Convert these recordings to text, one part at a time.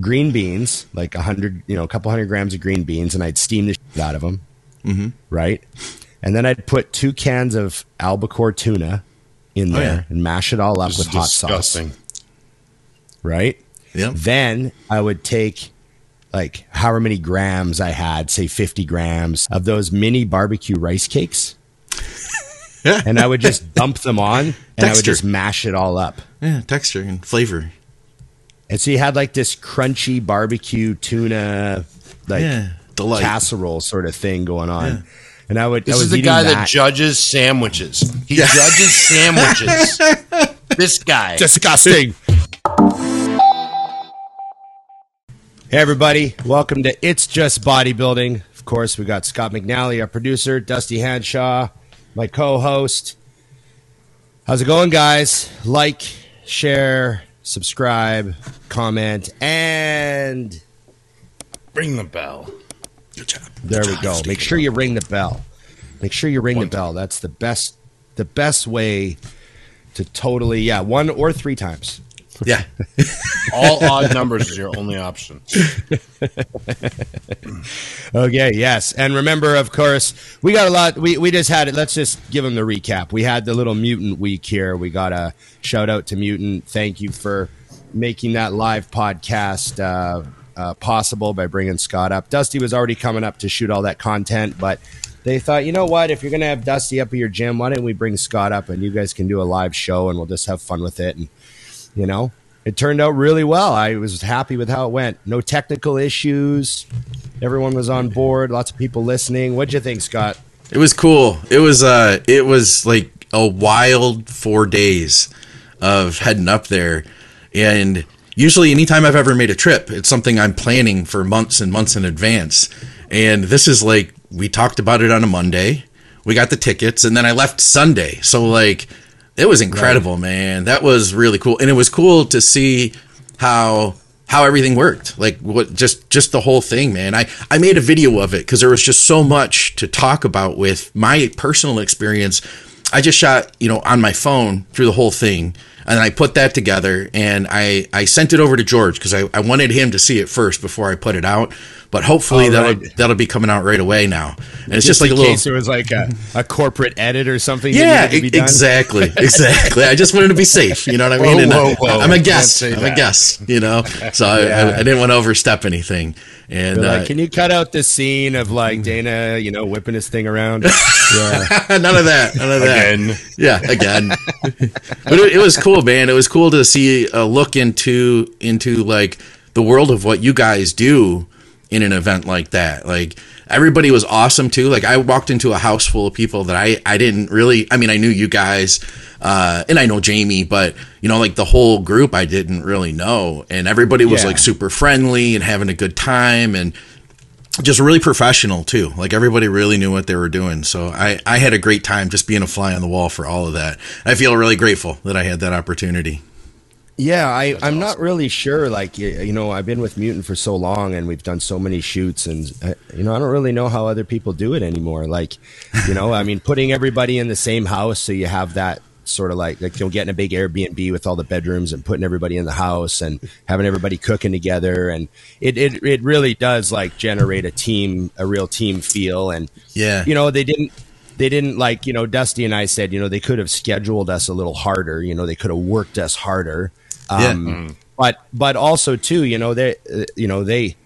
green beans, like a hundred, you know, a couple hundred grams of green beans, and I'd steam the shit out of them, mm-hmm. right? And then I'd put two cans of albacore tuna in Oh, there yeah. and mash it all up This with hot disgusting. sauce, right? Yep. Then I would take like however many grams I had, say 50 grams of those mini barbecue rice cakes. and I would just dump them on and I would just mash it all up. Yeah, texture and flavor. And so you had like this crunchy barbecue tuna like Yeah, casserole sort of thing going on. And I would I This was is the guy that. that. judges sandwiches. He Yeah. judges sandwiches. this guy. disgusting. Hey everybody, welcome to It's Just Bodybuilding. Of course, we got Scott McNally, our producer, Dusty Hanshaw, my co-host. How's it going, guys? Like, share, subscribe, comment, and Ring the bell. Good job. there Good we job, go. Steve. Make sure you ring the bell. Make sure you ring One the bell. That's the best the best way to totally yeah, one or three times. Yeah. All odd numbers is your only option. Okay, yes. And remember, of course, we got a lot. We, we just had it. Let's just give them the recap. We had the little mutant week here. We got a shout out to Mutant. Thank you for making that live podcast uh, uh, possible by bringing Scott up. Dusty was already coming up to shoot all that content, but they thought, you know what? If you're going to have Dusty up at your gym, why don't we bring Scott up and you guys can do a live show and we'll just have fun with it. And, you know, it turned out really well. I was happy with how it went. No technical issues. Everyone was on board. Lots of people listening. What'd you think, Scott? It was cool. It was uh it was like a wild 4 days of heading up there and usually anytime I've ever made a trip, it's something I'm planning for months and months in advance. And this is like we talked about it on a Monday. We got the tickets and then I left Sunday. So like it was incredible, man. That was really cool. And it was cool to see how how everything worked. Like what just just the whole thing, man. I I made a video of it cuz there was just so much to talk about with my personal experience. I just shot, you know, on my phone through the whole thing and I put that together and I I sent it over to George cuz I I wanted him to see it first before I put it out. But hopefully Oh, that'll right. that'll be coming out right away now. And it's just, like a little case there was like a, a corporate edit or something. yeah, needed to be done. exactly, exactly. I just wanted to be safe. You know what I mean? Whoa, I- whoa, whoa. I'm a guest. I'm a guest. You know, so I, Yeah. I, I didn't want to overstep anything. And They're uh, can you cut out the scene of like Dana, you know, whipping his thing around? yeah. none of that. None of that. Again. Yeah, again. but it, it was cool, man. It was cool to see a look into into like the world of what you guys do in an event like that. Like everybody was awesome too. Like I walked into a house full of people that I I didn't really. I mean, I knew you guys. Uh, and I know Jamie, but you know, like the whole group, I didn't really know, and everybody was Yeah. like super friendly and having a good time, and just really professional too. Like everybody really knew what they were doing. So I, I had a great time just being a fly on the wall for all of that. I feel really grateful that I had that opportunity. Yeah, I, I'm not really sure. Like, you, you know, I've been with Mutant for so long and we've done so many shoots, and, uh, you know, I don't really know how other people do it anymore. Like, you know, I mean, putting everybody in the same house so you have that sort of like, like, you'll get in a big Airbnb with all the bedrooms and putting everybody in the house and having everybody cooking together. And it, it, it really does like generate a team, a real team feel. And, Yeah. you know, they didn't they didn't like you know dusty and i said you know they could have scheduled us a little harder you know they could have worked us harder um, but but also too you know they uh, you know they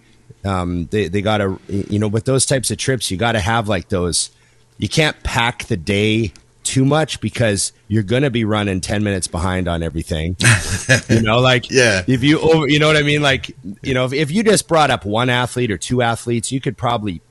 um, they, they gotta you know with those types of trips you gotta have like those you can't pack the day too much because you're gonna be running 10 minutes behind on everything you know like Yeah. if you over you know what i mean like you know if, if you just brought up one athlete or two athletes you could probably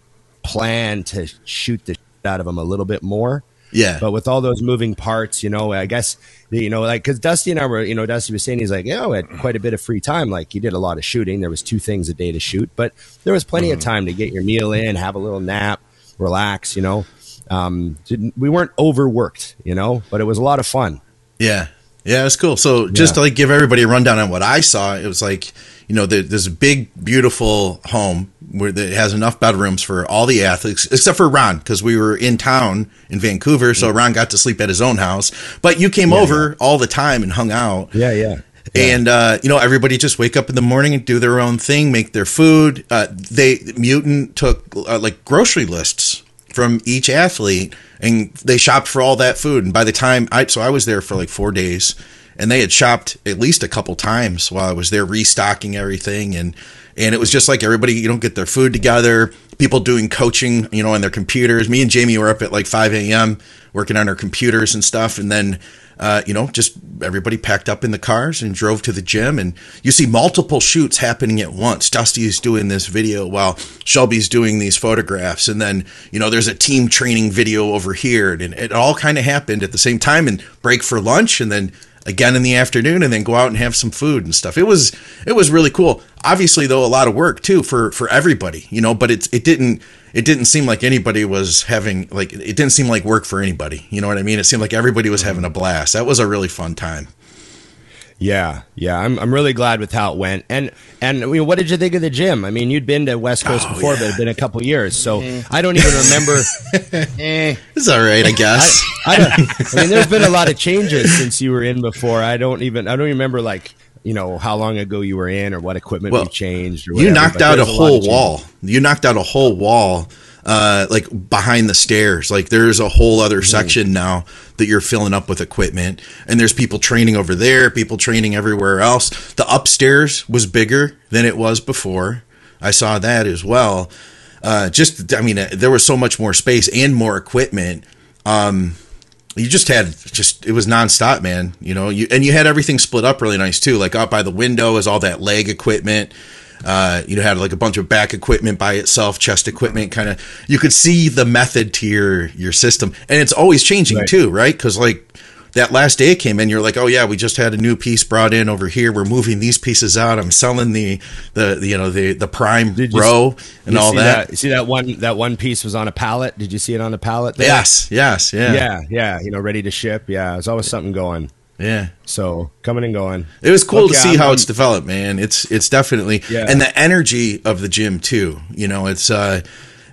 plan to shoot the shit out of them a little bit more. Yeah. But with all those moving parts, you know, I guess you know, like because Dusty and I were, you know, Dusty was saying he's like, yeah, we had quite a bit of free time. Like he did a lot of shooting. There was two things a day to shoot, but there was plenty of time to get your meal in, have a little nap, relax. You know, um, we weren't overworked, you know, but it was a lot of fun. Yeah. Yeah, it's cool. So just Yeah. to like give everybody a rundown on what I saw, it was like, you know, there, there's a big, beautiful home where it has enough bedrooms for all the athletes, except for Ron, because we were in town in Vancouver, so Ron got to sleep at his own house. But you came over all the time and hung out. Yeah, yeah. And uh, you know, everybody just wake up in the morning and do their own thing, make their food. Uh, they mutant took uh, like grocery lists from each athlete, and they shopped for all that food. And by the time I, so I was there for like four days, and they had shopped at least a couple times while I was there restocking everything, and and it was just like everybody, you don't get their food together. People doing coaching, you know, on their computers. Me and Jamie were up at like 5 a.m. working on our computers and stuff, and then uh, you know, just everybody packed up in the cars and drove to the gym. And you see multiple shoots happening at once. Dusty is doing this video while Shelby's doing these photographs. And then, you know, there's a team training video over here. And it all kind of happened at the same time and break for lunch and then again in the afternoon and then go out and have some food and stuff. It was it was really cool. Obviously though a lot of work too for for everybody, you know, but it's it didn't it didn't seem like anybody was having like it didn't seem like work for anybody. You know what I mean? It seemed like everybody was having a blast. That was a really fun time. Yeah, yeah, I'm I'm really glad with how it went. And and I mean, what did you think of the gym? I mean, you'd been to West Coast Oh, before, yeah. but it'd been a couple years, so I don't even remember. Eh. It's all right, I guess. I, don't, I mean, there's been a lot of changes since you were in before. I don't even I don't remember like you know how long ago you were in or what equipment Well, we changed. Or you knocked out a whole changes. wall. You knocked out a whole wall, uh, like behind the stairs. Like there's a whole other section now that you're filling up with equipment, and there's people training over there, people training everywhere else. The upstairs was bigger than it was before. I saw that as well. Uh, just, I mean, uh, there was so much more space and more equipment. Um, you just had just it was nonstop, man. You know, you and you had everything split up really nice too. Like out by the window is all that leg equipment. Uh, you know, had like a bunch of back equipment by itself, chest equipment, kind of. You could see the method to your your system, and it's always changing Right. too, right? Because like that last day it came in, you're like, oh yeah, we just had a new piece brought in over here. We're moving these pieces out. I'm selling the the, the you know the the prime Did row and all see that. You see that one that one piece was on a pallet. Did you see it on a pallet? there? Yes, yes, yeah, yeah, yeah. You know, ready to ship. Yeah, there's always something going. Yeah. So coming and going. It was cool Look, to yeah, see I'm- how it's developed, man. It's it's definitely Yeah. and the energy of the gym too. You know, it's uh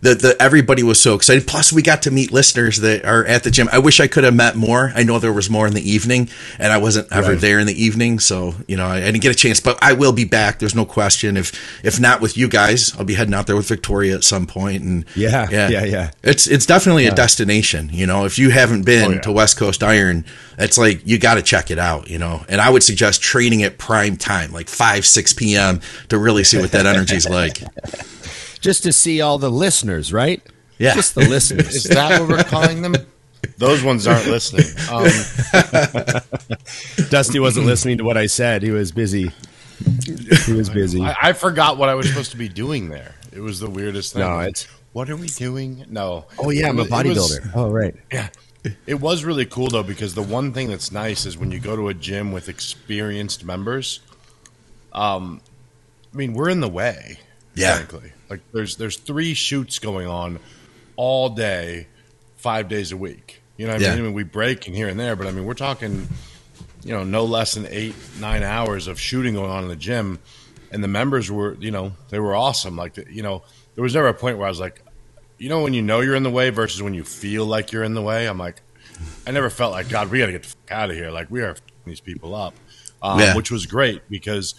the, the everybody was so excited. Plus, we got to meet listeners that are at the gym. I wish I could have met more. I know there was more in the evening, and I wasn't ever Right. there in the evening, so you know I, I didn't get a chance. But I will be back. There's no question. If if not with you guys, I'll be heading out there with Victoria at some point. And Yeah, yeah, yeah. It's it's definitely a destination. You know, if you haven't oh, been Oh, yeah. to West Coast Iron, it's like you got to check it out. You know, and I would suggest training at prime time, like five six p.m. to really see what that energy's like. Just to see all the listeners, right? Yeah. Just the listeners. Is that what we're calling them? Those ones aren't listening. Um, Dusty wasn't listening to what I said. He was busy. He was busy. I, I forgot what I was supposed to be doing there. It was the weirdest thing. No, it's- what are we doing? No. Oh yeah, I'm a bodybuilder. Oh right. Yeah. It was really cool though because the one thing that's nice is when you go to a gym with experienced members. Um, I mean, we're in the way. Yeah. Frankly, like there's there's three shoots going on all day, five days a week. You know what I Yeah. mean? I mean, we break in here and there, but I mean, we're talking, you know, no less than eight nine hours of shooting going on in the gym, and the members were, you know, they were awesome. Like, you know, there was never a point where I was like, you know, when you know you're in the way versus when you feel like you're in the way. I'm like, I never felt like God. We got to get the fuck out of here. Like we are these people up, um, Yeah. which was great because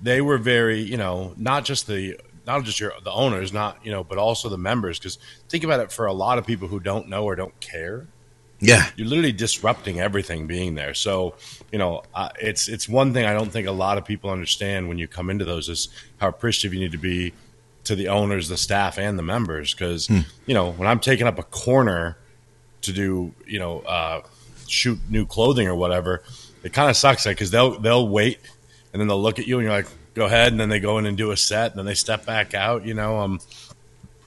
they were very, you know, not just the not just your the owners, not you know, but also the members. Because think about it, for a lot of people who don't know or don't care, Yeah, you're literally disrupting everything being there. So, you know, uh, it's it's one thing I don't think a lot of people understand when you come into those is how appreciative you need to be to the owners, the staff, and the members. Because you know, when I'm taking up a corner to do, you know, uh, shoot new clothing or whatever, it kind of sucks because they'll they'll wait and then they'll look at you and you're like, go ahead, and then they go in and do a set, and then they step back out. You know, um,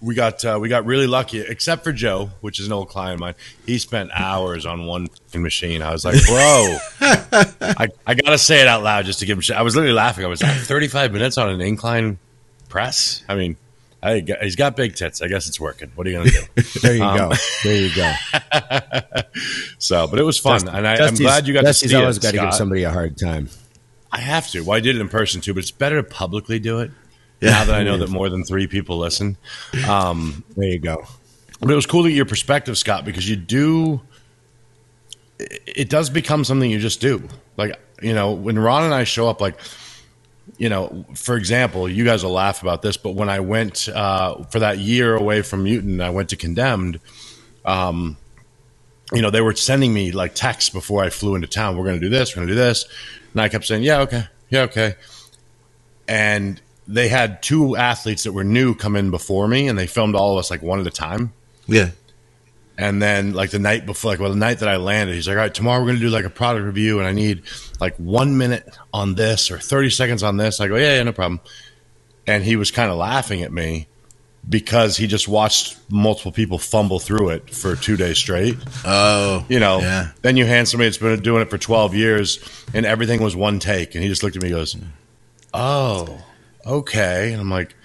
we got uh, we got really lucky, except for Joe, which is an old client of mine. He spent hours on one f***ing machine. I was like, bro, I, I gotta say it out loud just to give him. Shit. I was literally laughing. I was like, 35 minutes on an incline press. I mean, I, he's got big tits. I guess it's working. What are you gonna do? There you Um, go. There you go. so, but it was fun, and I, I'm glad you got Dusty's to see always got to give somebody a hard time. I have to. Well, I did it in person too, but it's better to publicly do it. Yeah. Now that I know that more than three people listen. Um, There you go. But it was cool to get your perspective, Scott, because you do it, does become something you just do. Like you know, when Ron and I show up, like you know, for example, you guys will laugh about this, but when I went uh, for that year away from Mutant, I went to Condemned. Um, you know, they were sending me like texts before I flew into town. We're going to do this. We're going to do this, and I kept saying, "Yeah, okay, yeah, okay." And they had two athletes that were new come in before me, and they filmed all of us like one at a time. Yeah. And then like the night before, like well, the night that I landed, he's like, "All right, tomorrow we're going to do like a product review, and I need like one minute on this or thirty seconds on this." I go, "Yeah, yeah, no problem." And he was kind of laughing at me because he just watched multiple people fumble through it for two days straight. Oh, You know, yeah. then you hand somebody that's been doing it for twelve years, and everything was one take, and he just looked at me, and goes, "Oh, okay," and I'm like.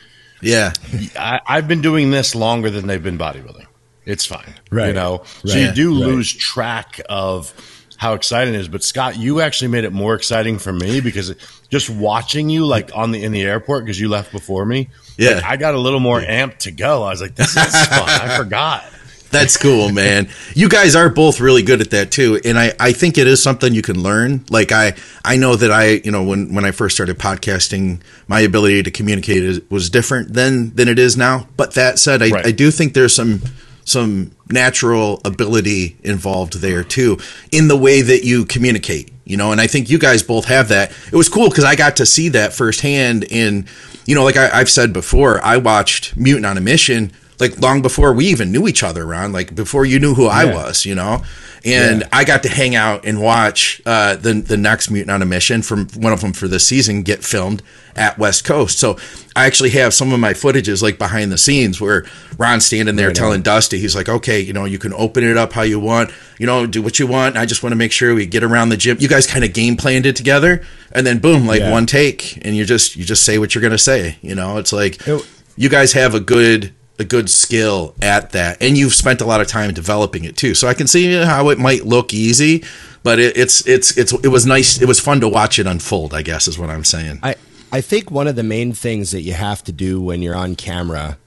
Yeah. I, I've been doing this longer than they've been bodybuilding. It's fine, Right. You Right. know, so you do Right. lose track of how exciting it is. But Scott, you actually made it more exciting for me because just watching you like on the in the airport because you left before me. Yeah. like, I got a little more amped to go. I was like, this is fun. I forgot. That's cool, man. You guys are both really good at that too, and I, I think it is something you can learn. Like I I know that I you know when when I first started podcasting, my ability to communicate is, was different then than it is now. But that said, I, Right. I do think there's some some natural ability involved there too in the way that you communicate. You know, and I think you guys both have that. It was cool because I got to see that firsthand. In you know, like I, I've said before, I watched Mutant on a Mission like long before we even knew each other, Ron. Like before you knew who I was, you know. And Yeah. I got to hang out and watch uh, the the next Mutant on a Mission from one of them for this season get filmed at West Coast. So I actually have some of my footages like behind the scenes where Ron's standing there Right telling on. Dusty, he's like, okay, you know, you can open it up how you want, you know, do what you want. I just want to make sure we get around the gym. You guys kind of game planned it together, and then boom, like Yeah. one take, and you just you just say what you're gonna say. You know, it's like It- you guys have a good a good skill at that, and you've spent a lot of time developing it too. So I can see how it might look easy, but it, it's it's it's it was nice. It was fun to watch it unfold. I guess is what I'm saying. I, I think one of the main things that you have to do when you're on camera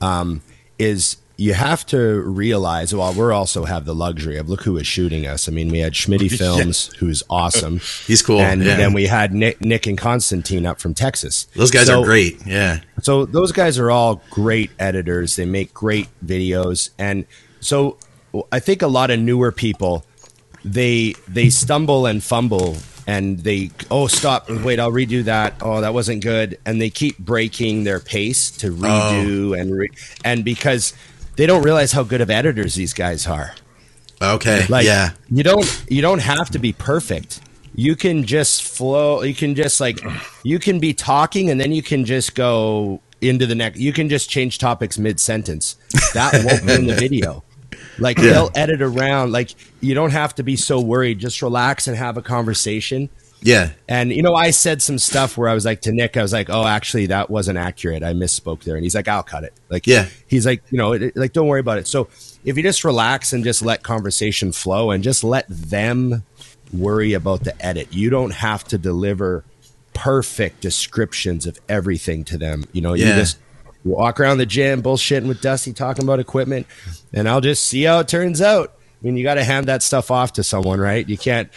um, is you have to realize. Well, we also have the luxury of look who is shooting us. I mean, we had Schmitty Films, who's awesome. He's cool, and yeah. then we had Nick, Nick and Constantine up from Texas. Those guys So- are great. Yeah. so those guys are all great editors. They make great videos, and so I think a lot of newer people they they stumble and fumble and they oh stop wait I'll redo that oh that wasn't good and they keep breaking their pace to oh. redo and re- and because they don't realize how good of editors these guys are. Okay. Like yeah. you don't you don't have to be perfect. You can just flow. You can just like you can be talking and then you can just go into the next. You can just change topics mid sentence. That won't ruin the video. Like they'll edit around. Like you don't have to be so worried. Just relax and have a conversation. Yeah. And you know, I said some stuff where I was like to Nick, I was like, "Oh, actually, that wasn't accurate. I misspoke there." And he's like, "I'll cut it." Like, Yeah. he's like, you know, it, like don't worry about it. So if you just relax and just let conversation flow and just let them worry about the edit, you don't have to deliver perfect descriptions of everything to them. You know, you just walk around the gym, bullshitting with Dusty, talking about equipment, and I'll just see how it turns out. I mean, you got to hand that stuff off to someone, right? You can't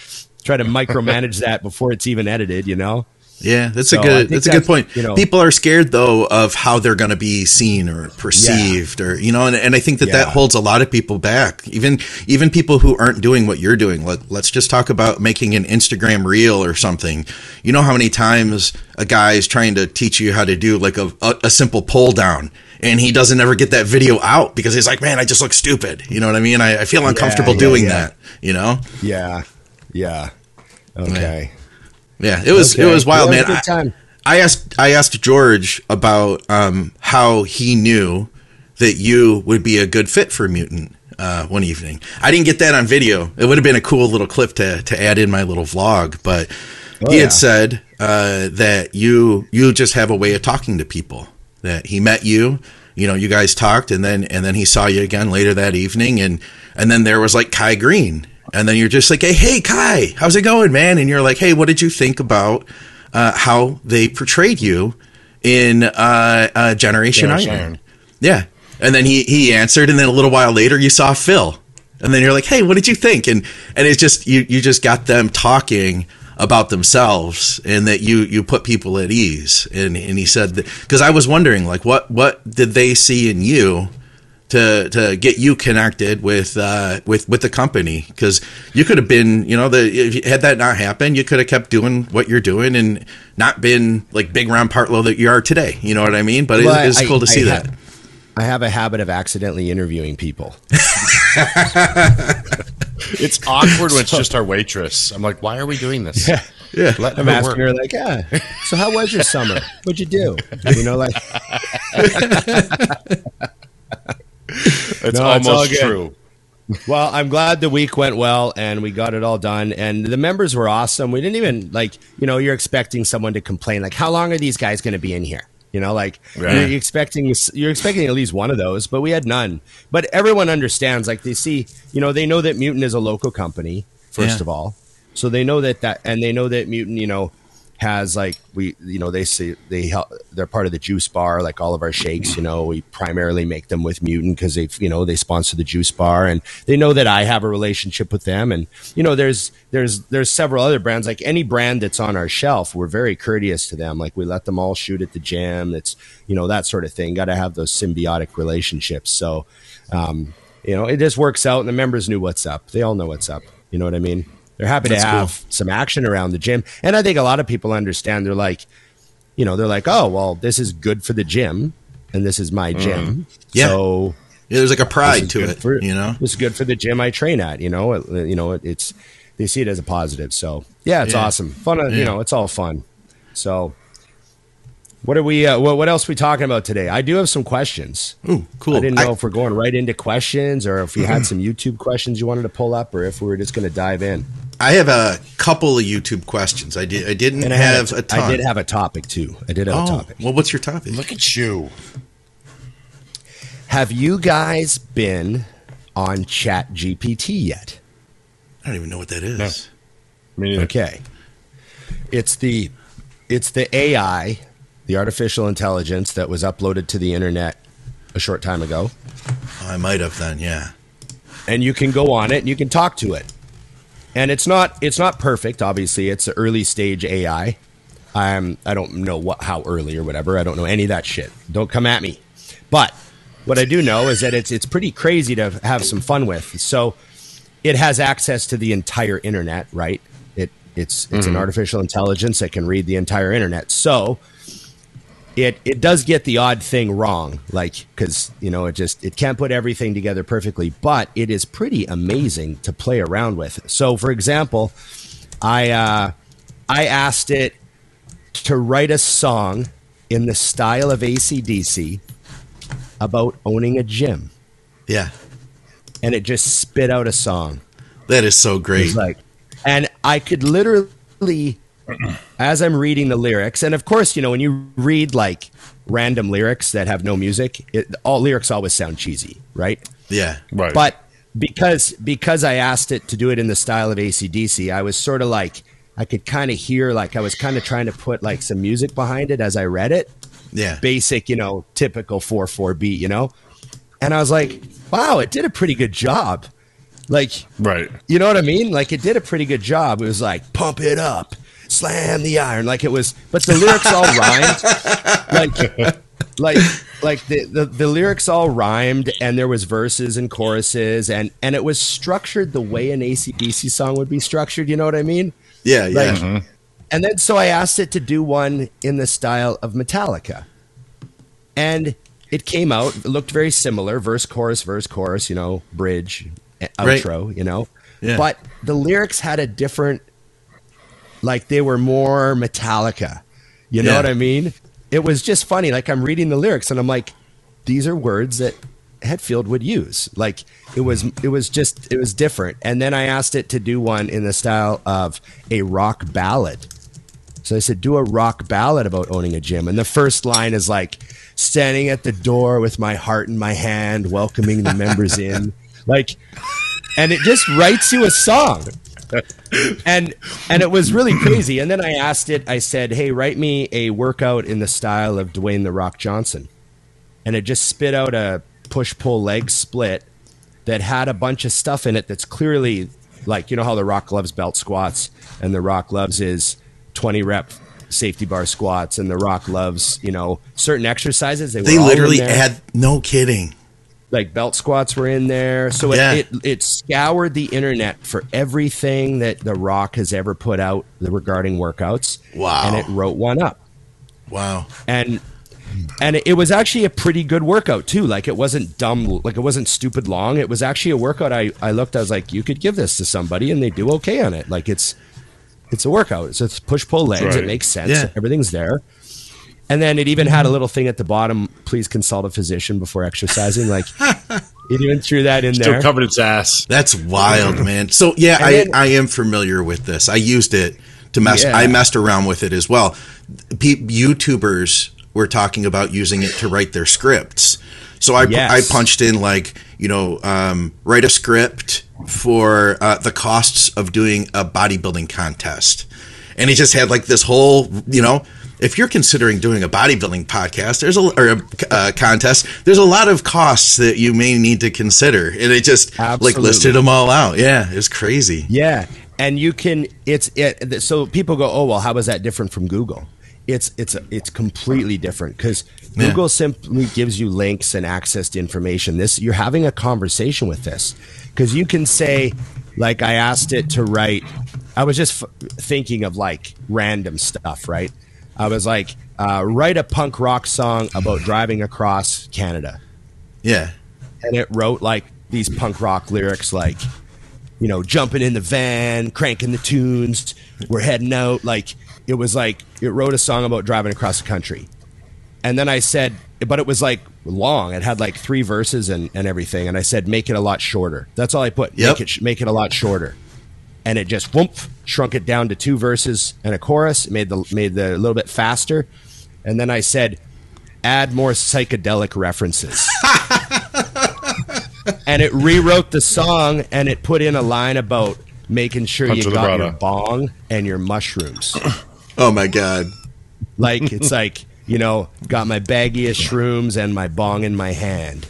try to micromanage that before it's even edited, you know? Yeah, that's So a good. That's a good point. you know- People are scared though of how they're going to be seen or perceived, or you know, and, and I think that that holds a lot of people back. Even even people who aren't doing what you're doing. Let, let's just talk about making an Instagram reel or something. You know how many times a guy is trying to teach you how to do like a a, a simple pull down. And he doesn't ever get that video out because he's like, "Man, I just look stupid." You know what I mean? I, I feel uncomfortable yeah, doing yeah. that. You know? Yeah. Yeah. Okay. Yeah, it was it was wild, man. was good I-. I asked I asked George about um, how he knew that you would be a good fit for Mutant uh, one evening. I didn't get that on video. It would have been a cool little clip to to add in my little vlog, but Oh, he yeah. had said uh, that you you just have a way of talking to people. That he met you, you know, you guys talked, and then and then he saw you again later that evening, and and then there was like Kai Greene, and then you're just like, hey, hey, Kai, how's it going, man? And you're like, hey, what did you think about uh, how they portrayed you in uh, uh, Generation Generation Iron? Iron. Yeah, and then he he answered, and then a little while later, you saw Phil. and then you're like, "Hey, what did you think?" And and it's just you you just got them talking about themselves and that you you put people at ease. And and he said because I was wondering like what what did they see in you to to get you connected with uh, with with the company because you could have been you know the if you, had that not happened you could have kept doing what you're doing and not been like big Ron Partlow that you are today you know what I mean but Well, it's, it's I- cool to see I that ha- I have a habit of accidentally interviewing people. It's awkward when it's just our waitress. I'm like, why are we doing this? Yeah. yeah Let I'm her asking work. her like, yeah. So how was your summer? What'd you do? You know, like It's No, almost good. true. Well, I'm glad the week went well and we got it all done. And the members were awesome. We didn't even like, you know, you're expecting someone to complain like, how long are these guys going to be in here? You know, like Right. you're expecting you're expecting at least one of those, but we had none. But everyone understands. Like they see, you know, they know that Mutant is a local company first Yeah. of all, so they know that that, and they know that Mutant, you know, has like we, you know, they say they help. They're part of the juice bar, like all of our shakes. You know, we primarily make them with Mutant because they, you know, they sponsor the juice bar, and they know that I have a relationship with them. And you know, there's there's there's several other brands. Like any brand that's on our shelf, we're very courteous to them. Like we let them all shoot at the gym. It's you know that sort of thing. Got to have those symbiotic relationships. So, um, you know, it just works out, and the members knew what's up. They all know what's up. You know what I mean? They're happy That's to cool. have some action around the gym, and I think a lot of people understand. They're like, you know, they're like, oh, well, this is good for the gym, and this is my gym. Yeah. So Yeah, there's like a pride to it for- you know this is good for the gym I train at. You know, it, you know, it, it's they see it as a positive. So yeah, it's Yeah. awesome, fun. uh, Yeah. You know, it's all fun. So. What are we? Uh, what, what else are we talking about today? I do have some questions. Ooh, cool I didn't know I- if we're going right into questions or if you had some YouTube questions you wanted to pull up or if we were just going to dive in. I have a couple of YouTube questions. I did. I didn't And I have had a ton. I did have a topic too. I did have a Oh, topic. well, what's your topic? Look at you. Have you guys been on Chat GPT yet? I don't even know what that is. No. Me neither. Okay. It's the it's the AI, the artificial intelligence that was uploaded to the internet a short time ago. I might have then. Yeah. and you can go on it and you can talk to it. And it's not it's not perfect. Obviously, it's an early stage AI. I'm I don't know what how early or whatever. I don't know any of that shit. Don't come at me. But what I do know is that it's it's pretty crazy to have some fun with. So it has access to the entire internet, right? It it's it's an mm-hmm. artificial intelligence that can read the entire internet. So it it does get the odd thing wrong like because you know it just it can't put everything together perfectly but it is pretty amazing to play around with so for example i uh i asked it to write a song in the style of acdc about owning a gym Yeah. and it just spit out a song That is so great. like, and I could literally, as I'm reading the lyrics, and of course, you know, when you read like random lyrics that have no music, it, all lyrics always sound cheesy, right? yeah. Right. But because because I asked it to do it in the style of ACDC, I was sort of like I could kind of hear like I was kind of trying to put like some music behind it as I read it Yeah. basic, you know, typical 4 4 beat, you know? And I was like, wow, it did a pretty good job. Like, right. you know what I mean? Like, it did a pretty good job. It was like, pump it up, slam the iron. Like, it was, but the lyrics all rhymed. Like, like, like the, the, the lyrics all rhymed and there was verses and choruses and, and it was structured the way an ACDC song would be structured. You know what I mean? Yeah. Yeah. Like, And then so I asked it to do one in the style of Metallica. And it came out, it looked very similar verse, chorus, verse, chorus, you know, bridge, eh, Right. outro, you know. Yeah. But the lyrics had a different, like they were more Metallica. You know Yeah. what I mean? It was just funny. Like I'm reading the lyrics and I'm like, these are words that Hetfield would use. Like it was, it was just, it was different. And then I asked it to do one in the style of a rock ballad. So I said, do a rock ballad about owning a gym. And the first line is like, standing at the door with my heart in my hand, welcoming the members in. Like, and it just writes you a song. And and it was really crazy. And then I asked it, I said, Hey, write me a workout in the style of Dwayne the Rock Johnson. And it just spit out a push pull leg split that had a bunch of stuff in it that's clearly like you know how the Rock loves belt squats and the Rock loves his 20 rep safety bar squats and the Rock loves you know certain exercises. They, They were all in literally had no kidding. Like belt squats were in there. So Yeah. it, it it scoured the internet for everything that the Rock has ever put out regarding workouts. Wow. And it wrote one up Wow. and and it was actually a pretty good workout too like it wasn't dumb like it wasn't stupid long it was actually a workout i i looked i was like you could give this to somebody and they do okay on it like it's it's a workout it's a push pull legs Right. it makes sense Yeah. everything's there and then it even had a little thing at the bottom please consult a physician before exercising like it even threw that in Still there covered its ass. That's wild, man. So yeah, And I, then- I am familiar with this. I used it to mess. Yeah. I messed around with it as well. Pe- YouTubers were talking about using it to write their scripts. So I Yes. I punched in like you know um, write a script for uh, the costs of doing a bodybuilding contest, and it just had like this whole you know. If you're considering doing a bodybuilding podcast, there's a or a uh, contest. There's a lot of costs that you may need to consider, and it just like listed them all out. Yeah, it's crazy. Yeah, and you can. It's it. So people go, "Oh well, how is that different from Google?" It's it's it's completely different because Yeah. Google simply gives you links and access to information. This you're having a conversation with this because you can say, like I asked it to write. I was just f- thinking of like random stuff, right? I was like, uh, write a punk rock song about driving across Canada. Yeah, and it wrote like these punk rock lyrics like you know jumping in the van cranking the tunes we're heading out. Like it was like it wrote a song about driving across the country. And then i said but it was like long. It had like three verses and, and everything. And i said make it a lot shorter. That's all i put. Yep. make it make it a lot shorter and it just whoomp shrunk it down to two verses and a chorus it made the made the a little bit faster and then i said add more psychedelic references and it rewrote the song and it put in a line about making sure Punch you got your bong and your mushrooms. Oh my god. like it's like you know, got my baggie of shrooms and my bong in my hand.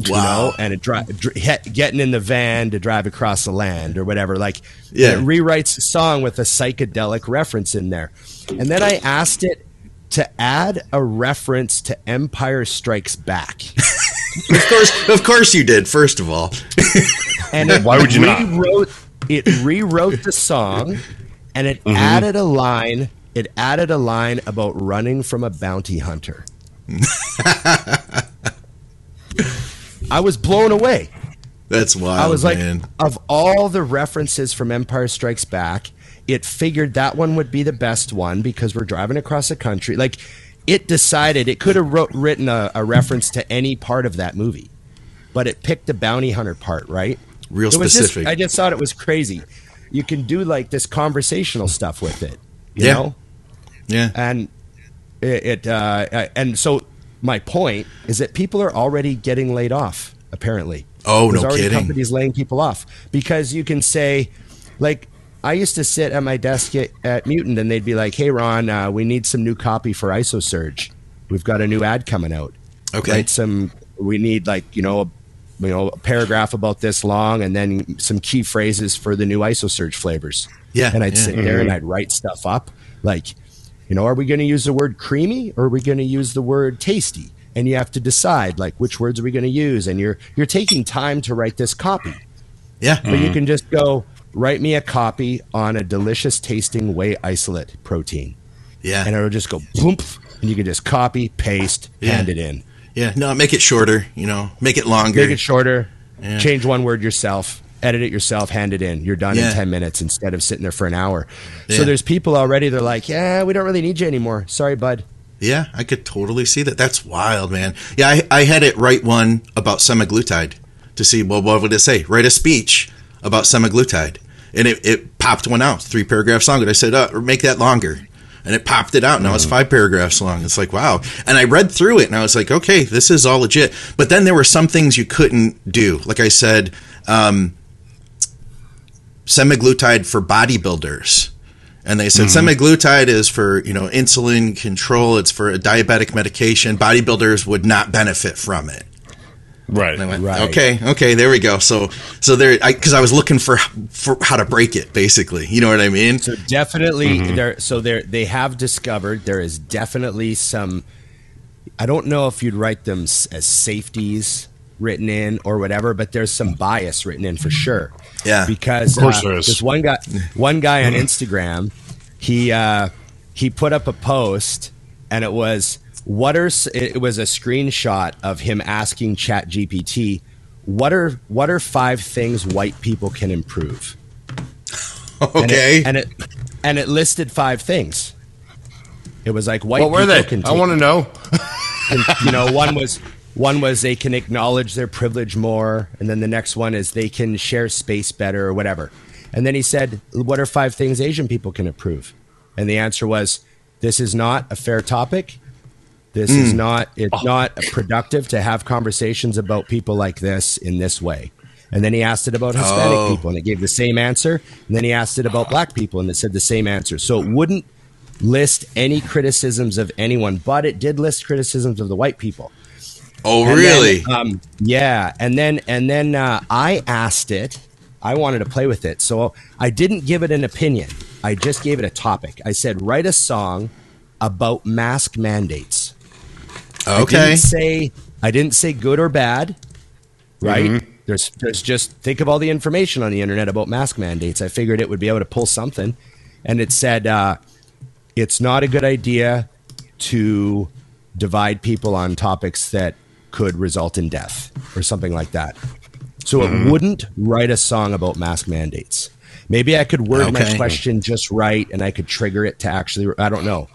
You Wow. know, and it dri- dr- getting in the van to drive across the land or whatever. Like, Yeah. it rewrites the song with a psychedelic reference in there. And then I asked it to add a reference to Empire Strikes Back. Of course, of course you did. First of all, and Why would you not? It rewrote the song, and it Mm-hmm. added a line. It added a line about running from a bounty hunter. I was blown away. that's wild. I was like, man. of all the references from Empire Strikes Back, it figured that one would be the best one because we're driving across the country. Like, it decided it could have wrote, written a, a reference to any part of that movie, but it picked the bounty hunter part, right? real was just, specific. I just thought it was crazy. You can do like this conversational stuff with it, you Yeah. know? yeah, and it, it uh, and so my point is that people are already getting laid off apparently. Oh, There's no already kidding. companies laying people off because you can say like i used to sit at my desk at, at mutant and they'd be like hey ron uh, we need some new copy for isosurge. We've got a new ad coming out. Okay. write some we need like you know a, you know a paragraph about this long and then some key phrases for the new isosurge flavors. Yeah, and i'd yeah. sit there and i'd write stuff up. Like you know are we going to use the word creamy or are we going to use the word tasty and you have to decide like which words are we going to use and you're you're taking time to write this copy yeah. but you mm-hmm. can just go write me a copy on a delicious tasting whey isolate protein yeah. and it'll just go boom and you can just copy paste Yeah. hand it in yeah. No, make it shorter. You know, make it longer. make it shorter Yeah. change one word yourself edit it yourself hand it in you're done Yeah. in 10 minutes instead of sitting there for an hour Yeah. so there's people already they're like yeah we don't really need you anymore sorry bud Yeah, I could totally see that. That's wild, man. Yeah, I, I had it write one about semaglutide to see, well, what would it say? Write a speech about semaglutide. And it, it popped one out, three paragraphs long. And I said, uh, make that longer. And it popped it out. Now it's five paragraphs long. It's like, wow. And I read through it and I was like, okay, this is all legit. But then there were some things you couldn't do. Like I said, um, semaglutide for bodybuilders. And they said mm-hmm. semaglutide is for, you know, insulin control. It's for a diabetic medication. Bodybuilders would not benefit from it. Right. Went, Right. okay, okay, there we go. So, so there, because I, was looking for for how to break it, basically. You know what I mean? So definitely mm-hmm. there so there they have discovered there is definitely some I don't know if you'd write them as safeties written in or whatever, but there's some bias written in for sure. Yeah. Because Of course uh, there is. this one guy one guy on Instagram, he uh he put up a post and it was what are it was a screenshot of him asking Chat GPT what are what are five things white people can improve? And Okay. it, and it and it listed five things. It was like white What were people they? can I want to know. can- you know one was one was they can acknowledge their privilege more and then the next one is they can share space better or whatever. And then he said what are five things asian people can improve and the answer was this is not a fair topic. This is hmm. not it's oh. not productive to have conversations about people like this in this way. And then he asked it about hispanic Oh. people and it gave the same answer. And then he asked it about black people and it said the same answer. So it wouldn't list any criticisms of anyone, but it did list criticisms of the white people. Oh, And really? then, um, yeah, and then and then uh, I asked it. I wanted to play with it, so I didn't give it an opinion. I just gave it a topic. I said, write a song about mask mandates. Okay. I didn't say I didn't say good or bad. Right? There's there's just think of all the information on the internet about mask mandates. I figured it would be able to pull something, and it said uh, it's not a good idea to divide people on topics that could result in death or something like that. So it mm-hmm. wouldn't write a song about mask mandates. Maybe I could word my question just right, and I could trigger it to actually. I don't know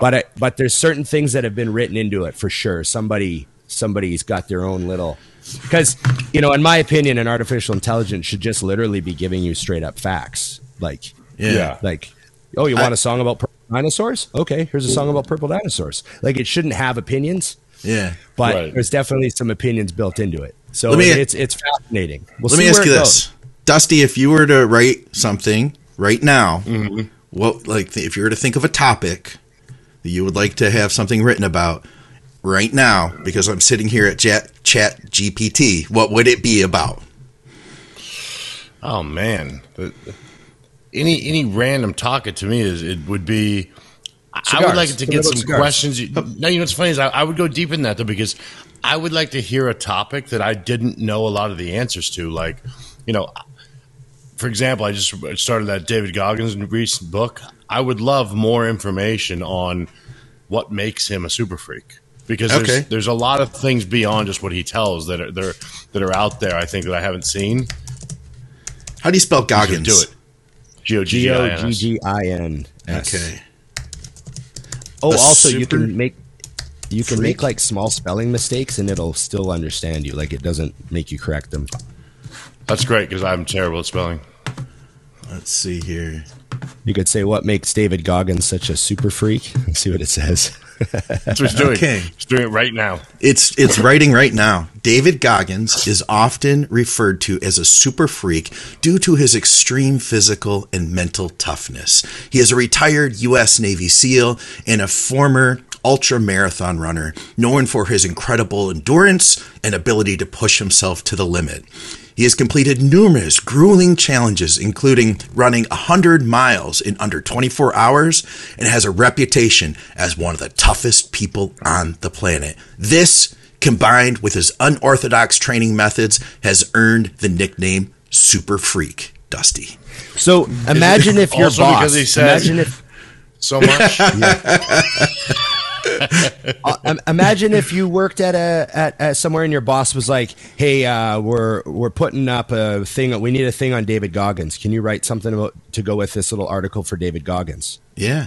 but I, but there's certain things that have been written into it for sure. Somebody somebody's got their own little because you know, in my opinion, an artificial intelligence should just literally be giving you straight up facts. Like Yeah. Yeah. like oh, you want a song about purple dinosaurs? Okay, here's a song about purple dinosaurs. Like it shouldn't have opinions, Yeah. but Right. there's definitely some opinions built into it. So Let me- it's it's fascinating. We'll Let me ask you this, goes. Dusty. If you were to write something right now, Mm-hmm. what like if you were to think of a topic that you would like to have something written about right now, because I'm sitting here at Chat, Chat GPT, what would it be about? Oh man, any any random topic to me is it would be. I- I would like to get some cigars? questions. You- No, you know what's funny is I, I would go deep in that though because I would like to hear a topic that I didn't know a lot of the answers to. Like, you know, for example, I just started that David Goggins recent book. I would love more information on what makes him a super freak because there's, Okay. there's a lot of things beyond just what he tells that are that are, that are out there. I think that I haven't seen. How do you spell He's gonna Goggins? Do it. G O G G G O I N G S. G I N. S. Okay. Oh, The also you can make you can freak? make like small spelling mistakes and it'll still understand you. Like it doesn't make you correct them. That's great because I'm terrible at spelling. Let's see here. You could say what makes David Goggins such a super freak. Let's see what it says. That's what he's doing. Okay. He's doing it right now. It's it's writing right now. David Goggins is often referred to as a super freak due to his extreme physical and mental toughness. He is a retired U.S. Navy SEAL and a former ultra marathon runner, known for his incredible endurance and ability to push himself to the limit. He has completed numerous grueling challenges, including running 100 miles in under 24 hours, and has a reputation as one of the toughest people on the planet. This, combined with his unorthodox training methods, has earned the nickname Super Freak Dusty. So imagine if your Also boss. because he says- imagine if So much. uh, imagine if you worked at a at, at somewhere and your boss was like, "Hey, uh, we're we're putting up a thing. We need a thing on David Goggins. Can you write something about to go with this little article for David Goggins?" Yeah,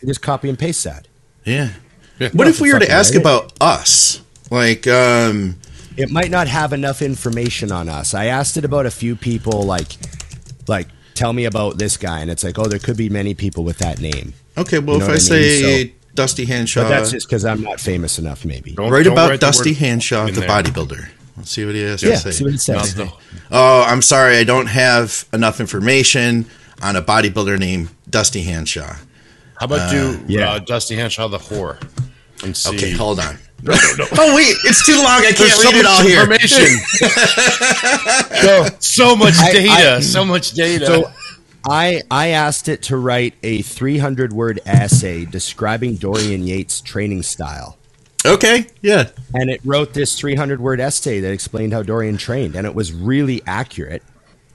You just copy and paste that. yeah. Yeah. What if we were to ask write it. about us? Like, um, it might not have enough information on us. I asked it about a few people, like, like tell me about this guy, and it's like, oh, there could be many people with that name, okay, well, You know if I, I mean? say Dusty Hanshaw, but that's just because I'm not famous enough, maybe. Don't- write don't about write Dusty word Hanshaw, the there. bodybuilder. Let's see what he has Yeah, to say. see what it says. No, no. Oh, I'm sorry, I don't have enough information on a bodybuilder named Dusty Hanshaw. How about do yeah. uh, Dusty Hanshaw the whore? And see. Okay, hold on. Oh wait, it's too long. I can't There's so read it much all here. information. so much I- data. I- so much data. So I I asked it to write a 300 word essay describing Dorian Yates' training style. Okay, yeah, And it wrote this 300 word essay that explained how Dorian trained, and it was really accurate.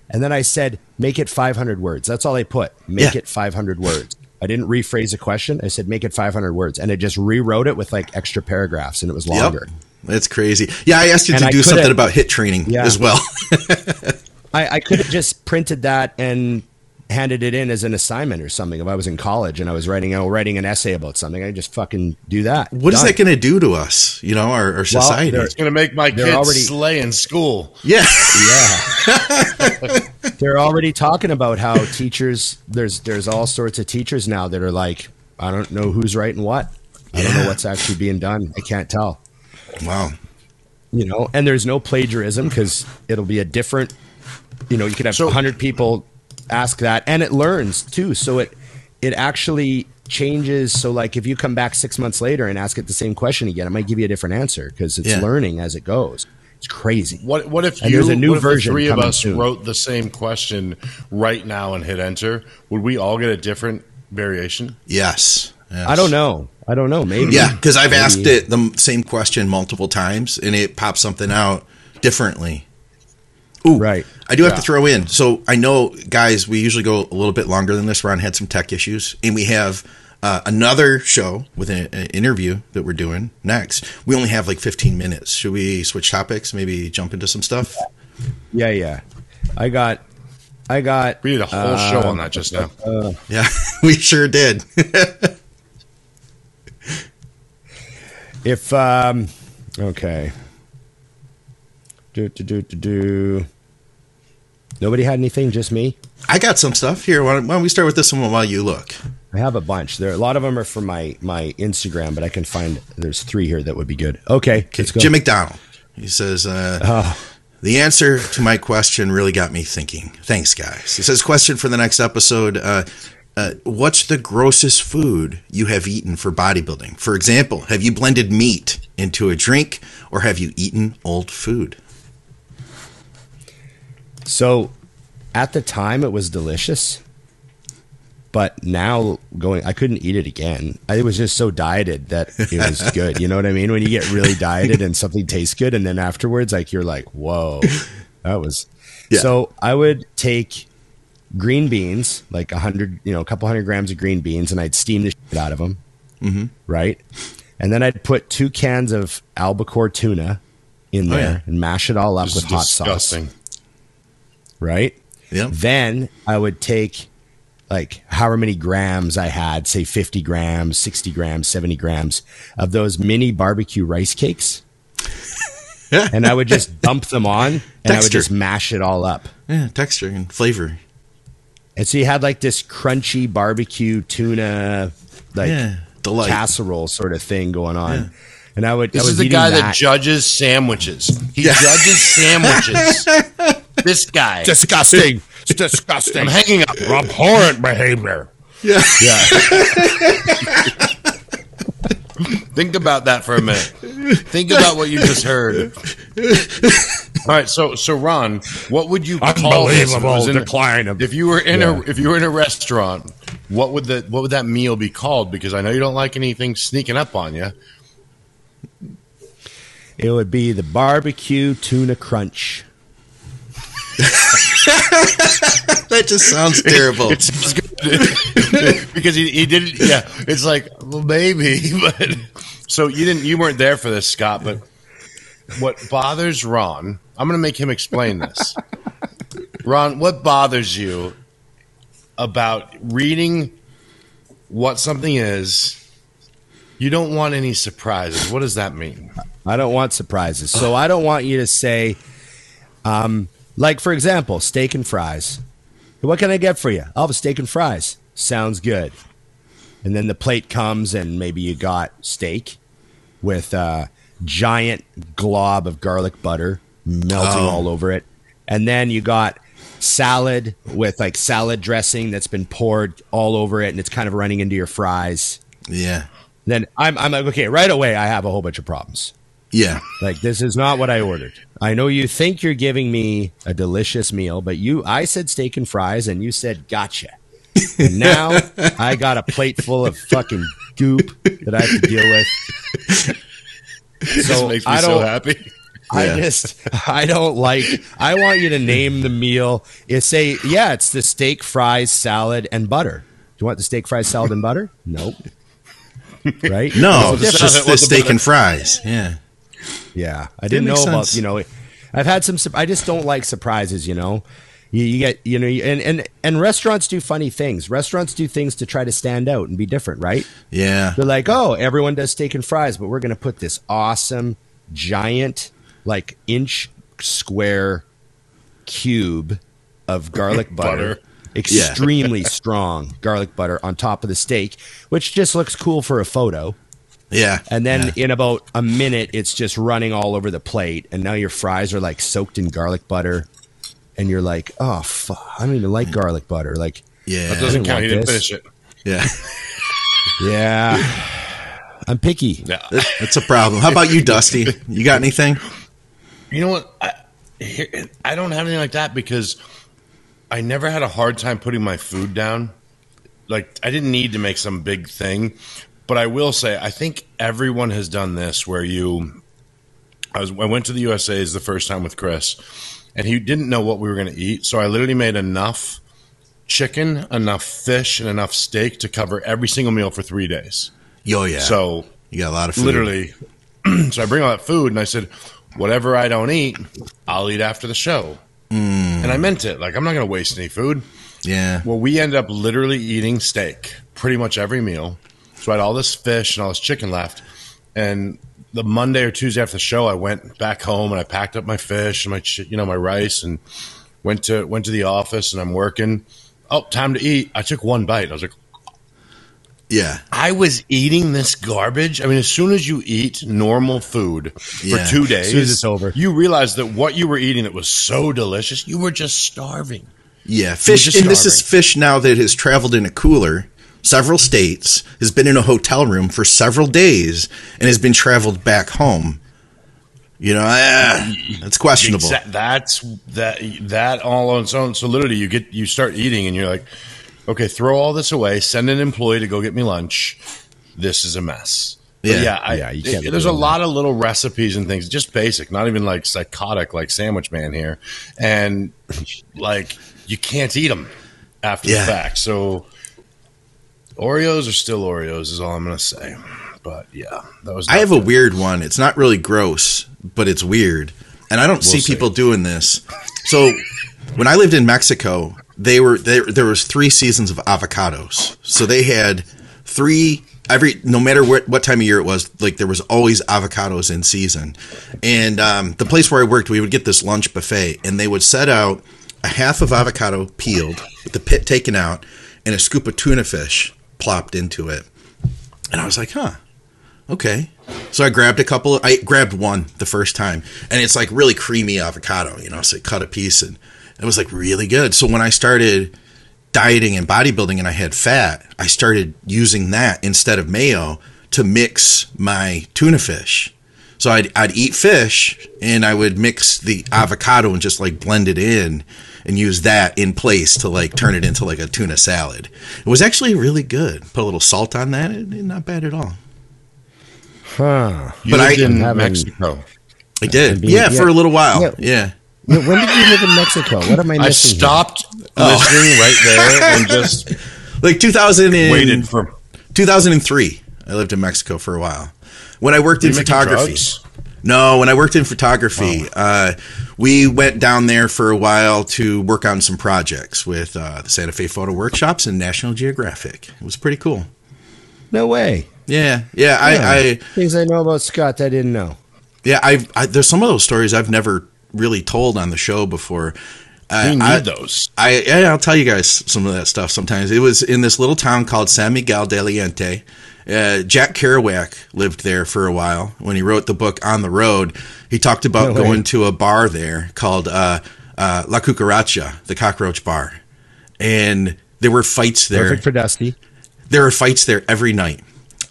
And then I said, make it 500 words. That's all I put. Make Yeah. it 500 words. I didn't rephrase a question. I said, make it 500 words. And it just rewrote it with like extra paragraphs, and it was longer. Yep. That's crazy. Yeah, I asked you And to I do something about hit training Yeah. as well. I, I could have just printed that and handed it in as an assignment or something. If I was in college and I was writing, oh, writing an essay about something, I just fucking do that. what is Done. that going to do to us? You know, our, our society. they're- it's gonna make my kids already- slay in school. yeah, Yeah. They're already talking about how teachers there's there's all sorts of teachers now that are like, I don't know who's writing what. I don't know what's actually being done. I can't tell. wow. You know, and there's no plagiarism because it'll be a different you know, you could have So- 100 people ask that and it learns too. So it it actually changes so like if you come back 6 months later and ask it the same question again, it might give you a different answer because it's Yeah. learning as it goes. It's crazy. What what if And you there's a new what the version three of us soon. wrote the same question right now and hit enter? Would we all get a different variation? Yes. yes. I don't know. I don't know. Maybe. Yeah, because I've Maybe. asked it the same question multiple times, and it pops something out differently. Ooh, Right. I do have Yeah. to throw in. So I know, guys, we usually go a little bit longer than this. Ron had some tech issues, and we have uh, another show with an, an interview that we're doing next. We only have like 15 minutes. Should we switch topics? Maybe jump into some stuff? Yeah, yeah. I got, I got. We did a whole show on that just now. Yeah, we sure did. If um, okay. Do do do do do. Nobody had anything, just me. I got some stuff here. Why don't, why don't we start with this one while you look? I have a bunch. There, a lot of them are from my my Instagram, but I can find there's three here that would be good. Okay, let's go. Jim McDonald. He says, uh, Oh, The answer to my question really got me thinking. Thanks, guys. He says, question for the next episode. Uh, uh, what's the grossest food you have eaten for bodybuilding? For example, have you blended meat into a drink or have you eaten old food? So at the time it was delicious, but now going, I couldn't eat it again. I was just so dieted that it was good. You know what I mean? When you get really dieted and something tastes good, and then afterwards, like you're like, whoa, that was. Yeah. So I would take green beans, like a hundred, you know, a couple hundred grams of green beans, and I'd steam the shit out of them, mm-hmm. right? And then I'd put two cans of albacore tuna in Oh, there yeah. and mash it all up with hot disgusting. sauce, right? Yep. Then I would take like however many grams I had, say 50 grams, 60 grams, 70 grams of those mini barbecue rice cakes. and I would just dump them on and I would just mash it all up. Yeah, texture and flavor. And so you had like this crunchy barbecue tuna, like Yeah, delight. casserole sort of thing going on. And I would, I This was is the guy that. that. judges sandwiches. He Yeah. judges sandwiches. this guy. disgusting. It's disgusting. I'm hanging up. Abhorrent behavior. Yeah. yeah. Think about that for a minute. Think about what you just heard. All right, so so Ron, what would you call this? If, it was in- decline of if you were in Yeah. a if you were in a restaurant, what would the what would that meal be called? Because I know you don't like anything sneaking up on you. It would be the barbecue tuna crunch. That just sounds terrible. It sounds good because he, he didn't. Yeah, it's like well maybe, but so you didn't you weren't there for this, Scott. But what bothers Ron? I'm going to make him explain this. Ron, what bothers you about reading what something is? You don't want any surprises. What does that mean? I don't want surprises. So I don't want you to say, um, like for example, steak and fries. What can I get for you? I'll have a steak and fries. Sounds good. And then the plate comes, and maybe you got steak with a giant glob of garlic butter melting Oh. all over it, and then you got salad with like salad dressing that's been poured all over it, and it's kind of running into your fries. yeah. then I'm I'm like, okay, right away I have a whole bunch of problems. Yeah. Like this is not what I ordered. I know you think you're giving me a delicious meal, but you I said steak and fries and you said gotcha. And now I got a plate full of fucking goop that I have to deal with. This So makes me I so don't happy. I Yeah. just I don't like I want you to name the meal. You say, yeah, it's the steak, fries, salad, and butter. Do you want the steak, fries, salad, and butter? Nope. Right? No, It's it's just the the steak butter- and fries. Yeah. Yeah, I didn't know about you know. I've had some. I just don't like surprises. You know, you, you get you know, and and and restaurants do funny things. Restaurants do things to try to stand out and be different, right? Yeah. They're like, oh, everyone does steak and fries, but we're going to put this awesome, giant, like inch square cube of garlic butter. Butter. Extremely strong garlic butter on top of the steak, which just looks cool for a photo. Yeah. And then Yeah. in about a minute, it's just running all over the plate. And now your fries are like soaked in garlic butter. And you're like, oh, fuck, I don't even like mm. garlic butter. Like, yeah. That doesn't count. want You didn't finish it. yeah. yeah, I'm picky. Yeah. That's a problem. How about you, Dusty? You got anything? You know what? I, I don't have anything like that because I never had a hard time putting my food down. Like I didn't need to make some big thing, but I will say I think everyone has done this where you. I was I went to the USA's the first time with Chris, and he didn't know what we were going to eat, so I literally made enough chicken, enough fish, and enough steak to cover every single meal for three days. Yo, yeah. So you got a lot of food. literally. so I bring all that food and I said, whatever I don't eat, I'll eat after the show. Mm. And I meant it. Like, I'm not going to waste any food. Yeah. Well, we end up literally eating steak pretty much every meal. So I had all this fish and all this chicken left. And the Monday or Tuesday after the show, I went back home and I packed up my fish and my, you know, my rice and went to went to the office and I'm working. Oh, time to eat. I took one bite. I was like, Yeah. I was eating this garbage. I mean, as soon as you eat normal food Yeah. for two days, As soon as it's over. you realize that what you were eating that was so delicious, you were just starving. Yeah. Fish. And this is fish now that has traveled in a cooler several states, has been in a hotel room for several days, and has been traveled back home. You know, ah, that's questionable. Exa- That's that that all on its own. So literally, you get you start eating, and you're like, okay, throw all this away. Send an employee to go get me lunch. This is a mess. But Yeah. yeah, I, Yeah, you can't it- there's a that. lot of little recipes and things, just basic, not even like psychotic, like Sandwich Man here, and like you can't eat them after Yeah. the fact. So Oreos are still Oreos, is all I'm gonna say. But yeah, that was. I have a weird one. It's not really gross, but it's weird. And I don't see see. people doing this. So when I lived in Mexico, they were there there was 3 seasons of avocados. So they had 3 every no matter what what time of year it was, like there was always avocados in season. And um, the place where I worked, we would get this lunch buffet and they would set out a half of avocado peeled with the pit taken out and a scoop of tuna fish plopped into it. And I was like, "Huh. Okay. So I grabbed a couple. I grabbed one the first time, and it's like really creamy avocado. You know, so I cut a piece, and it was like really good. So when I started dieting and bodybuilding, and I had fat, I started using that instead of mayo to mix my tuna fish. So I'd, I'd eat fish, and I would mix the avocado and just like blend it in, and use that in place to like turn it into like a tuna salad. It was actually really good. Put a little salt on that, and and not bad at all. Huh. You but lived I- in Having- Mexico. I did. being- yeah, for a little while. Yeah. Yeah. Yeah, When did you live in Mexico? What am I missing? I here? stopped Oh. listening right there and just Like 2000 and, waited for 2003. I lived in Mexico for a while. When I worked Were in photography. No, when I worked in photography, uh, we went down there for a while to work on some projects with uh, the Santa Fe Photo Workshops and National Geographic. It was pretty cool. No way. Yeah, yeah. I, Yeah. I Things I know about Scott that I didn't know. yeah. I, I there's some of those stories I've never really told on the show before. Uh, We need I- those. I yeah, I'll tell you guys some of that stuff sometimes. It was in this little town called San Miguel de Allende. Uh, Jack Kerouac lived there for a while. When he wrote the book On the Road, he talked about No going to a bar there called uh, uh, La Cucaracha, the cockroach bar, and there were fights there Perfect for Dusty. there were fights there every night.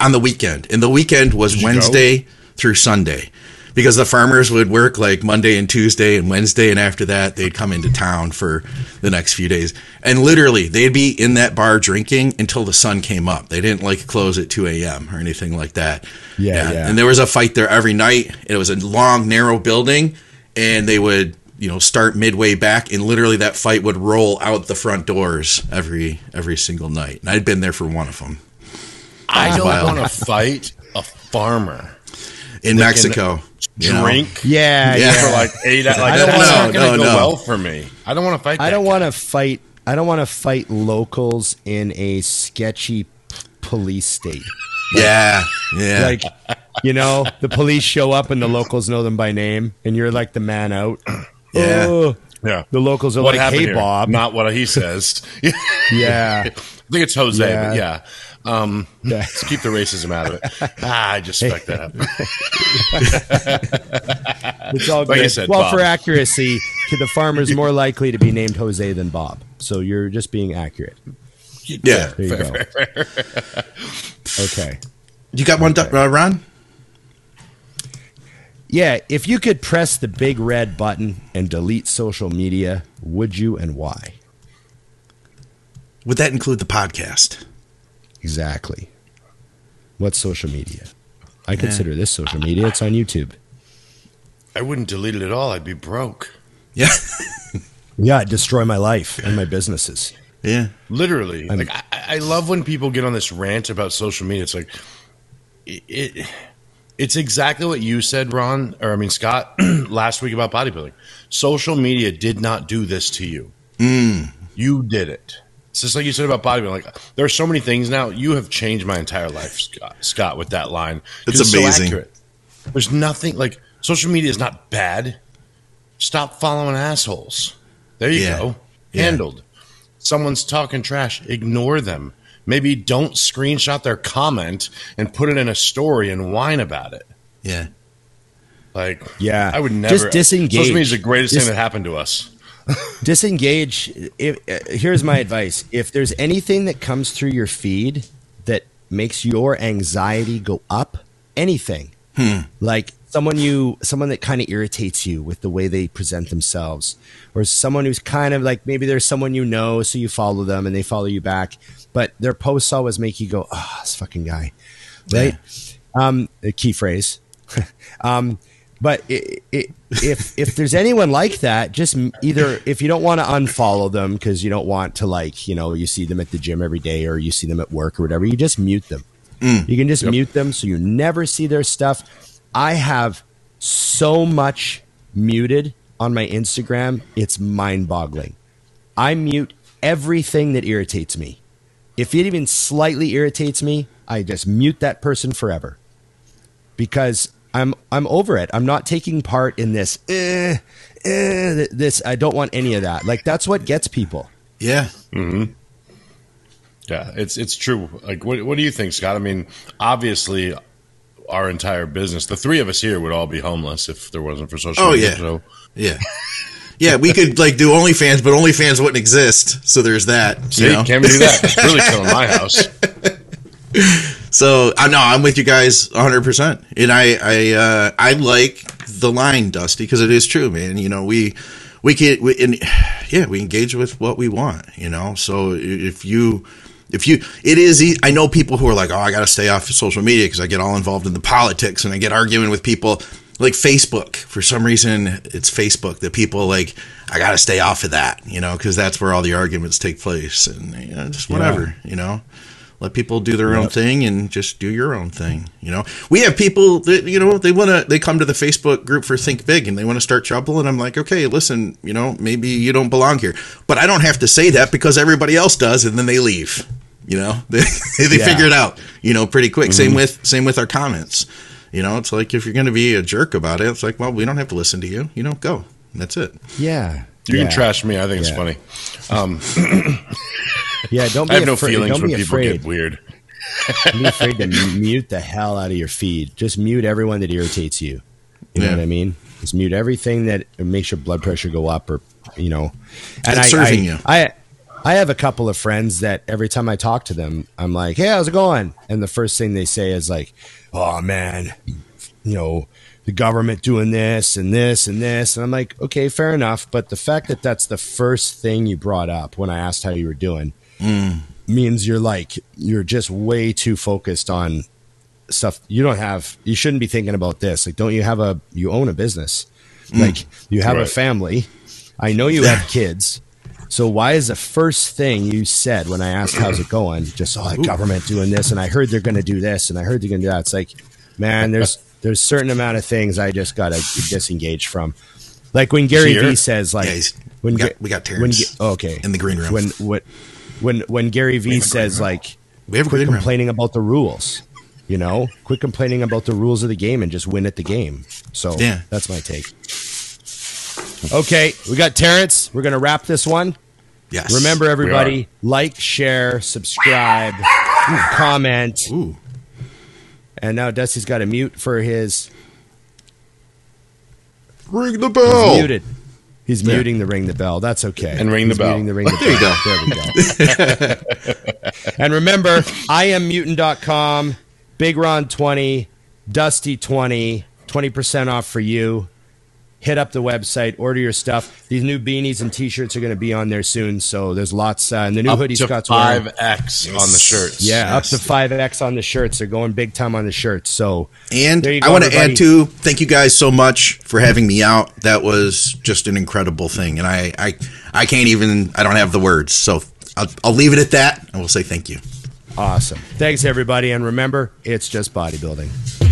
on the weekend, and the weekend was Wednesday through Sunday. Because the farmers would work like Monday and Tuesday and Wednesday, and after that, they'd come into town for the next few days. And literally, they'd be in that bar drinking until the sun came up. They didn't like close at 2 a.m. or anything like that. Yeah, yeah. And there was a fight there every night. It was a long, narrow building, and they would, you know, start midway back, and literally that fight would roll out the front doors every every single night. And I'd been there for one of them I don't want to fight a farmer. in They can Mexico. you know? Drink Yeah, Yeah. yeah. for like eight. Like I don't that's wanna- not going no, to go no. well for me. I don't want to fight. I that don't guy. want to fight. I don't want to fight locals in a sketchy p- police state. Yeah, yeah. Like, you know, the police show up and the locals know them by name, and you're like the man out. Yeah. Oh, Yeah. the locals are What like, "Hey, here? Bob." Not what he says. Yeah. I think it's Jose, Yeah. but yeah. Um, Yeah. Let's keep the racism out of it. Ah, I just spec that up. it's all Like good. Said, well, Bob. for accuracy, the farmer's more likely to be named Jose than Bob. So you're just being accurate. yeah. There you go. Okay. You got one, uh, Ron? Yeah, if you could press the big red button and delete social media, would you and why? Would that include the podcast? Exactly. What's social media? I consider this social media. It's on YouTube. I wouldn't delete it at all. I'd be broke. Yeah, Yeah, it destroy my life and my businesses. yeah. Literally. I'm- like I, I love when people get on this rant about social media. It's like it, it it's exactly what you said, Ron, or I mean Scott, last week about bodybuilding. Social media did not do this to you. Hmm. You did it. It's just like you said about bodybuilding. Like there are so many things now. You have changed my entire life, Scott. Scott with that line, It's so amazing. accurate. There's nothing like social media is not bad. Stop following assholes. There you Yeah. go. Yeah. Handled. Someone's talking trash. Ignore them. Maybe don't screenshot their comment and put it in a story and whine about it. Yeah. Like, Yeah. I would never. Just disengage. Social media is the greatest Dis- thing that happened to us. Disengage. If, uh, here's my advice: if there's anything that comes through your feed that makes your anxiety go up, anything like someone you, someone that kind of irritates you with the way they present themselves, or someone who's kind of like maybe there's someone you know, so you follow them and they follow you back, but their posts always make you go, "Oh, this fucking guy," right? Um, a key phrase. um, but it, i if if there's anyone like that, just either if you don't want to unfollow them because you don't want to like you know you see them at the gym every day or you see them at work or whatever, you just mute them. Mm. You can just mute them so you never see their stuff. I have so much muted on my Instagram, it's mind-boggling. I mute everything that irritates me. If it even slightly irritates me, I just mute that person forever because I'm I'm over it. I'm not taking part in this. Eh, eh, this I don't want any of that. Like that's what gets people. Yeah. Yeah, it's it's true. Like, what what do you think, Scott? I mean, obviously, our entire business, the three of us here, would all be homeless if there wasn't for social Oh, media. yeah. So, Yeah. Yeah, we could like do OnlyFans, but OnlyFans wouldn't exist. So there's that. see, you know? can't we do that? It's really killing my house. So I know I'm with you guys 100, percent and I I uh, I like the line, Dusty, because it is true, man. You know we we can we, and yeah we engage with what we want, you know. So if you if you it is i know people who are like, oh, I got to stay off of social media because I get all involved in the politics and I get arguing with people like Facebook. For some reason, it's Facebook that people like. I got to stay off of that, you know, because that's where all the arguments take place, and you know, just whatever, you know let people do their own thing and just do your own thing you know? We have people that you know they want to they come to the facebook group for think big and they want to start trouble and i'm like okay listen you know maybe you don't belong here. But i don't have to say that because everybody else does and then they leave you know? They, they Yeah. figure it out you know pretty quick. Same with same with our comments you know? It's like if you're going to be a jerk about it it's like well we don't have to listen to you you know go. That's it. Yeah, You yeah. can trash me. I think it's funny. Um, Yeah, don't be I have no afraid. feelings don't when be people afraid. get weird. Don't be afraid to mute the hell out of your feed. Just mute everyone that irritates you. You know Yeah. what I mean? Just mute everything that makes your blood pressure go up, or you know. And It's I, serving I, you. I, I have a couple of friends that every time I talk to them, I'm like, "Hey, how's it going?" And the first thing they say is like, "Oh man, you know, the government doing this and this and this." And I'm like, "Okay, fair enough." But the fact that that's the first thing you brought up when I asked how you were doing means you're like you're just way too focused on stuff you don't have. You shouldn't be thinking about this. Like, don't you have a you own a business? Mm. Like, you have a family. I know you have kids. So why is the first thing you said when I asked how's it going just oh the government doing this and I heard they're going to do this and I heard they're going to do that. It's like, man, there's there's certain amount of things I just got to disengage from. Like when Gary? Vee says like Yeah, when we got- we got when Terrence oh, okay in the green room. when what when when Gary Vee says like We have quit green room. complaining about the rules. You know, quit complaining about the rules of the game and just win at the game. So Yeah. that's my take. Okay, we got Terrence. We're gonna wrap this one. Yes. Remember, everybody, like, share, subscribe, comment. Ooh. And now Dusty's got a mute for his. Ring the He's bell. muted. He's There. muting the ring the bell. That's okay. And ring the He's bell. muting the ring the There you bell. There we go. and remember, I am mutant.com, Big Ron 20, Dusty 20, 20% off for you. Hit up the website, order your stuff. These new beanies and t-shirts are going to be on there soon, so there's lots. Uh, and the new Up hoodie to Scott's five X on the shirts. Yeah, Yes. up to five X on the shirts. They're going big time on the shirts. So And There you I want to add too, thank you guys so much for having me out. That was just an incredible thing. And I, I, I can't even, I don't have the words. So I'll, I'll leave it at that and we'll say thank you. awesome. Thanks everybody, and remember, it's just bodybuilding.